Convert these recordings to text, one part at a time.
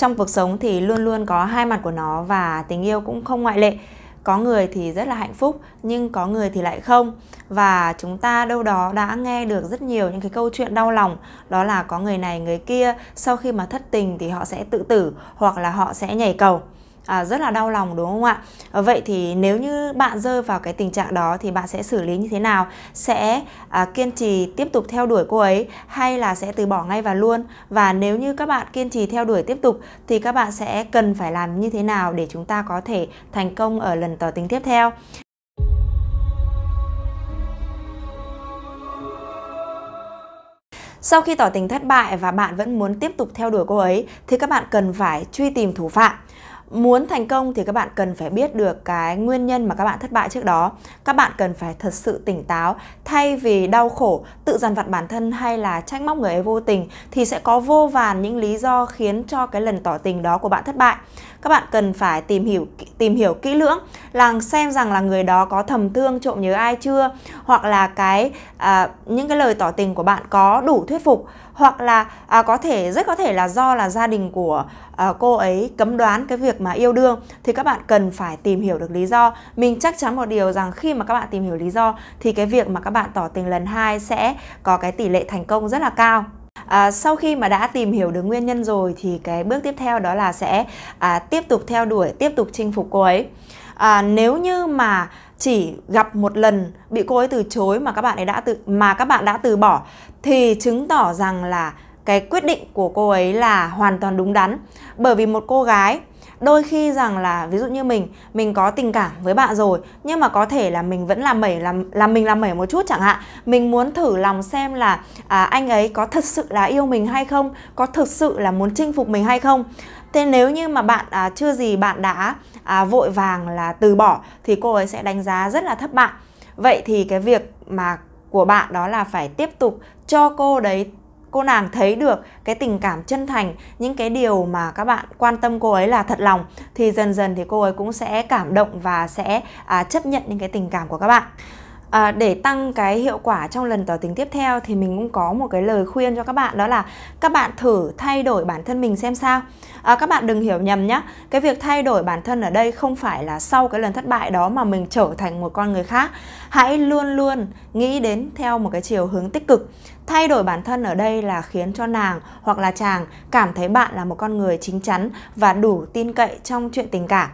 trong cuộc sống thì luôn luôn có hai mặt của nó và tình yêu cũng không ngoại lệ. Có người thì rất là hạnh phúc, nhưng có người thì lại không. Và chúng ta đâu đó đã nghe được rất nhiều những cái câu chuyện đau lòng, đó là có người này, người kia, sau khi mà thất tình thì họ sẽ tự tử hoặc là họ sẽ nhảy cầu à, rất là đau lòng đúng không ạ? À, vậy thì nếu như bạn rơi vào cái tình trạng đó thì bạn sẽ xử lý như thế nào? Sẽ à, kiên trì tiếp tục theo đuổi cô ấy hay là sẽ từ bỏ ngay và luôn? Và nếu như các bạn kiên trì theo đuổi tiếp tục thì các bạn sẽ cần phải làm như thế nào để chúng ta có thể thành công ở lần tỏ tình tiếp theo? Sau khi tỏ tình thất bại và bạn vẫn muốn tiếp tục theo đuổi cô ấy thì các bạn cần phải truy tìm thủ phạm muốn thành công thì các bạn cần phải biết được cái nguyên nhân mà các bạn thất bại trước đó. Các bạn cần phải thật sự tỉnh táo thay vì đau khổ tự dằn vặt bản thân hay là trách móc người ấy vô tình thì sẽ có vô vàn những lý do khiến cho cái lần tỏ tình đó của bạn thất bại. Các bạn cần phải tìm hiểu tìm hiểu kỹ lưỡng là xem rằng là người đó có thầm thương trộm nhớ ai chưa hoặc là cái à, những cái lời tỏ tình của bạn có đủ thuyết phục hoặc là à, có thể rất có thể là do là gia đình của à, cô ấy cấm đoán cái việc mà yêu đương thì các bạn cần phải tìm hiểu được lý do. Mình chắc chắn một điều rằng khi mà các bạn tìm hiểu lý do thì cái việc mà các bạn tỏ tình lần hai sẽ có cái tỷ lệ thành công rất là cao. À, sau khi mà đã tìm hiểu được nguyên nhân rồi thì cái bước tiếp theo đó là sẽ à, tiếp tục theo đuổi, tiếp tục chinh phục cô ấy. À, nếu như mà chỉ gặp một lần bị cô ấy từ chối mà các bạn ấy đã từ mà các bạn đã từ bỏ thì chứng tỏ rằng là cái quyết định của cô ấy là hoàn toàn đúng đắn. Bởi vì một cô gái đôi khi rằng là ví dụ như mình mình có tình cảm với bạn rồi nhưng mà có thể là mình vẫn làm mẩy làm làm mình làm mẩy một chút chẳng hạn mình muốn thử lòng xem là à, anh ấy có thật sự là yêu mình hay không có thực sự là muốn chinh phục mình hay không thế nếu như mà bạn à, chưa gì bạn đã à, vội vàng là từ bỏ thì cô ấy sẽ đánh giá rất là thấp bạn. vậy thì cái việc mà của bạn đó là phải tiếp tục cho cô đấy cô nàng thấy được cái tình cảm chân thành những cái điều mà các bạn quan tâm cô ấy là thật lòng thì dần dần thì cô ấy cũng sẽ cảm động và sẽ à, chấp nhận những cái tình cảm của các bạn. À, để tăng cái hiệu quả trong lần tỏ tình tiếp theo thì mình cũng có một cái lời khuyên cho các bạn đó là các bạn thử thay đổi bản thân mình xem sao. À, các bạn đừng hiểu nhầm nhé cái việc thay đổi bản thân ở đây không phải là sau cái lần thất bại đó mà mình trở thành một con người khác. Hãy luôn luôn nghĩ đến theo một cái chiều hướng tích cực. Thay đổi bản thân ở đây là khiến cho nàng hoặc là chàng cảm thấy bạn là một con người chính chắn và đủ tin cậy trong chuyện tình cảm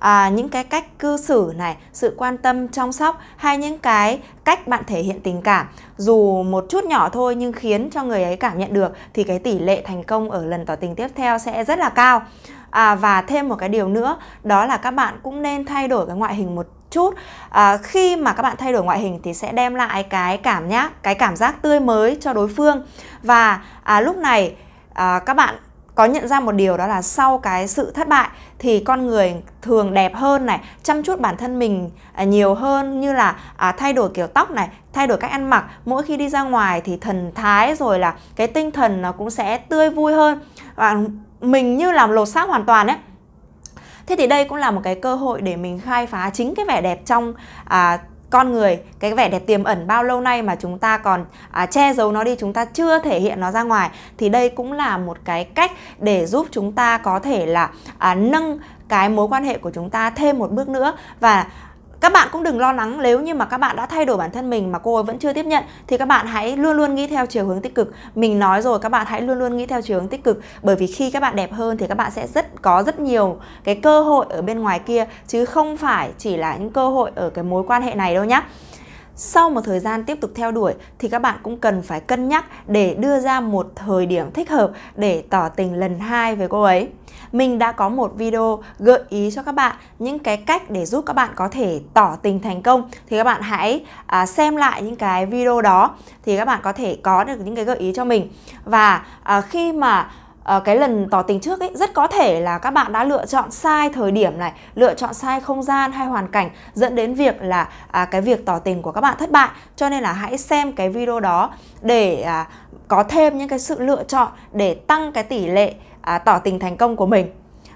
à, những cái cách cư xử này sự quan tâm chăm sóc hay những cái cách bạn thể hiện tình cảm dù một chút nhỏ thôi nhưng khiến cho người ấy cảm nhận được thì cái tỷ lệ thành công ở lần tỏ tình tiếp theo sẽ rất là cao. À, và thêm một cái điều nữa đó là các bạn cũng nên thay đổi cái ngoại hình một chút. À, khi mà các bạn thay đổi ngoại hình thì sẽ đem lại cái cảm nhá cái cảm giác tươi mới cho đối phương. Và à, lúc này à, các bạn có nhận ra một điều đó là sau cái sự thất bại thì con người thường đẹp hơn này chăm chút bản thân mình à, nhiều hơn như là à, thay đổi kiểu tóc này thay đổi cách ăn mặc. Mỗi khi đi ra ngoài thì thần thái rồi là cái tinh thần nó cũng sẽ tươi vui hơn. Và mình như làm lột xác hoàn toàn ấy. Thế thì đây cũng là một cái cơ hội để mình khai phá chính cái vẻ đẹp trong à, con người cái vẻ đẹp tiềm ẩn bao lâu nay mà chúng ta còn à, che giấu nó đi chúng ta chưa thể hiện nó ra ngoài thì đây cũng là một cái cách để giúp chúng ta có thể là à, nâng cái mối quan hệ của chúng ta thêm một bước nữa. Và các bạn cũng đừng lo lắng nếu như mà các bạn đã thay đổi bản thân mình mà cô ấy vẫn chưa tiếp nhận, thì các bạn hãy luôn luôn nghĩ theo chiều hướng tích cực. Mình nói rồi, các bạn hãy luôn luôn nghĩ theo chiều hướng tích cực. Bởi vì khi các bạn đẹp hơn thì các bạn sẽ rất, có rất nhiều cái cơ hội ở bên ngoài kia, chứ không phải chỉ là những cơ hội ở cái mối quan hệ này đâu nhé sau một thời gian tiếp tục theo đuổi thì các bạn cũng cần phải cân nhắc để đưa ra một thời điểm thích hợp để tỏ tình lần hai với cô ấy. Mình đã có một video gợi ý cho các bạn những cái cách để giúp các bạn có thể tỏ tình thành công thì các bạn hãy à, xem lại những cái video đó thì các bạn có thể có được những cái gợi ý cho mình và à, khi mà Ờ, cái lần tỏ tình trước ấy rất có thể là các bạn đã lựa chọn sai thời điểm này lựa chọn sai không gian hay hoàn cảnh dẫn đến việc là à, cái việc tỏ tình của các bạn thất bại. Cho nên là hãy xem cái video đó để à, có thêm những cái sự lựa chọn để tăng cái tỷ lệ à, tỏ tình thành công của mình.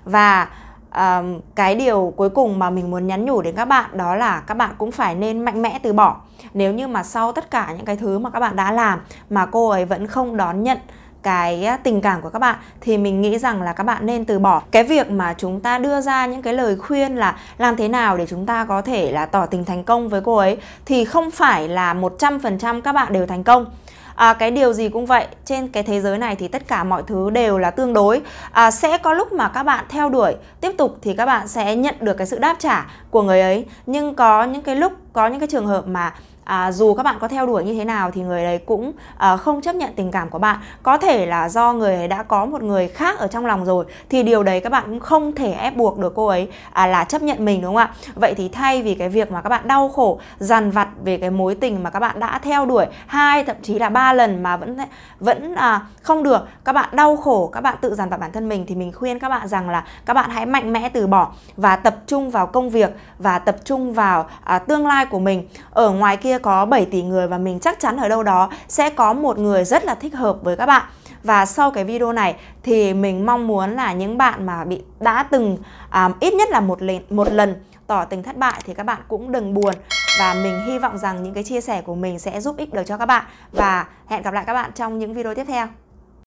Và à, cái điều cuối cùng mà mình muốn nhắn nhủ đến các bạn đó là các bạn cũng phải nên mạnh mẽ từ bỏ. Nếu như mà sau tất cả những cái thứ mà các bạn đã làm mà cô ấy vẫn không đón nhận cái tình cảm của các bạn thì mình nghĩ rằng là các bạn nên từ bỏ. Cái việc mà chúng ta đưa ra những cái lời khuyên là làm thế nào để chúng ta có thể là tỏ tình thành công với cô ấy thì không phải là 100% các bạn đều thành công. À, cái điều gì cũng vậy trên cái thế giới này thì tất cả mọi thứ đều là tương đối. À, sẽ có lúc mà các bạn theo đuổi tiếp tục thì các bạn sẽ nhận được cái sự đáp trả của người ấy. Nhưng có những cái lúc có những cái trường hợp mà à, dù các bạn có theo đuổi như thế nào thì người đấy cũng à, không chấp nhận tình cảm của bạn. Có thể là do người ấy đã có một người khác ở trong lòng rồi thì điều đấy các bạn cũng không thể ép buộc được cô ấy à, là chấp nhận mình đúng không ạ? Vậy thì thay vì cái việc mà các bạn đau khổ dằn vặt về cái mối tình mà các bạn đã theo đuổi hai thậm chí là ba lần mà vẫn vẫn à, không được các bạn đau khổ các bạn tự dằn vặt bản thân mình thì mình khuyên các bạn rằng là các bạn hãy mạnh mẽ từ bỏ và tập trung vào công việc và tập trung vào à, tương lai của mình. Ở ngoài kia kia có 7 tỷ người và mình chắc chắn ở đâu đó sẽ có một người rất là thích hợp với các bạn. Và sau cái video này thì mình mong muốn là những bạn mà bị đã từng um, ít nhất là một lần một lần tỏ tình thất bại thì các bạn cũng đừng buồn. Và mình hy vọng rằng những cái chia sẻ của mình sẽ giúp ích được cho các bạn. Và hẹn gặp lại các bạn trong những video tiếp theo.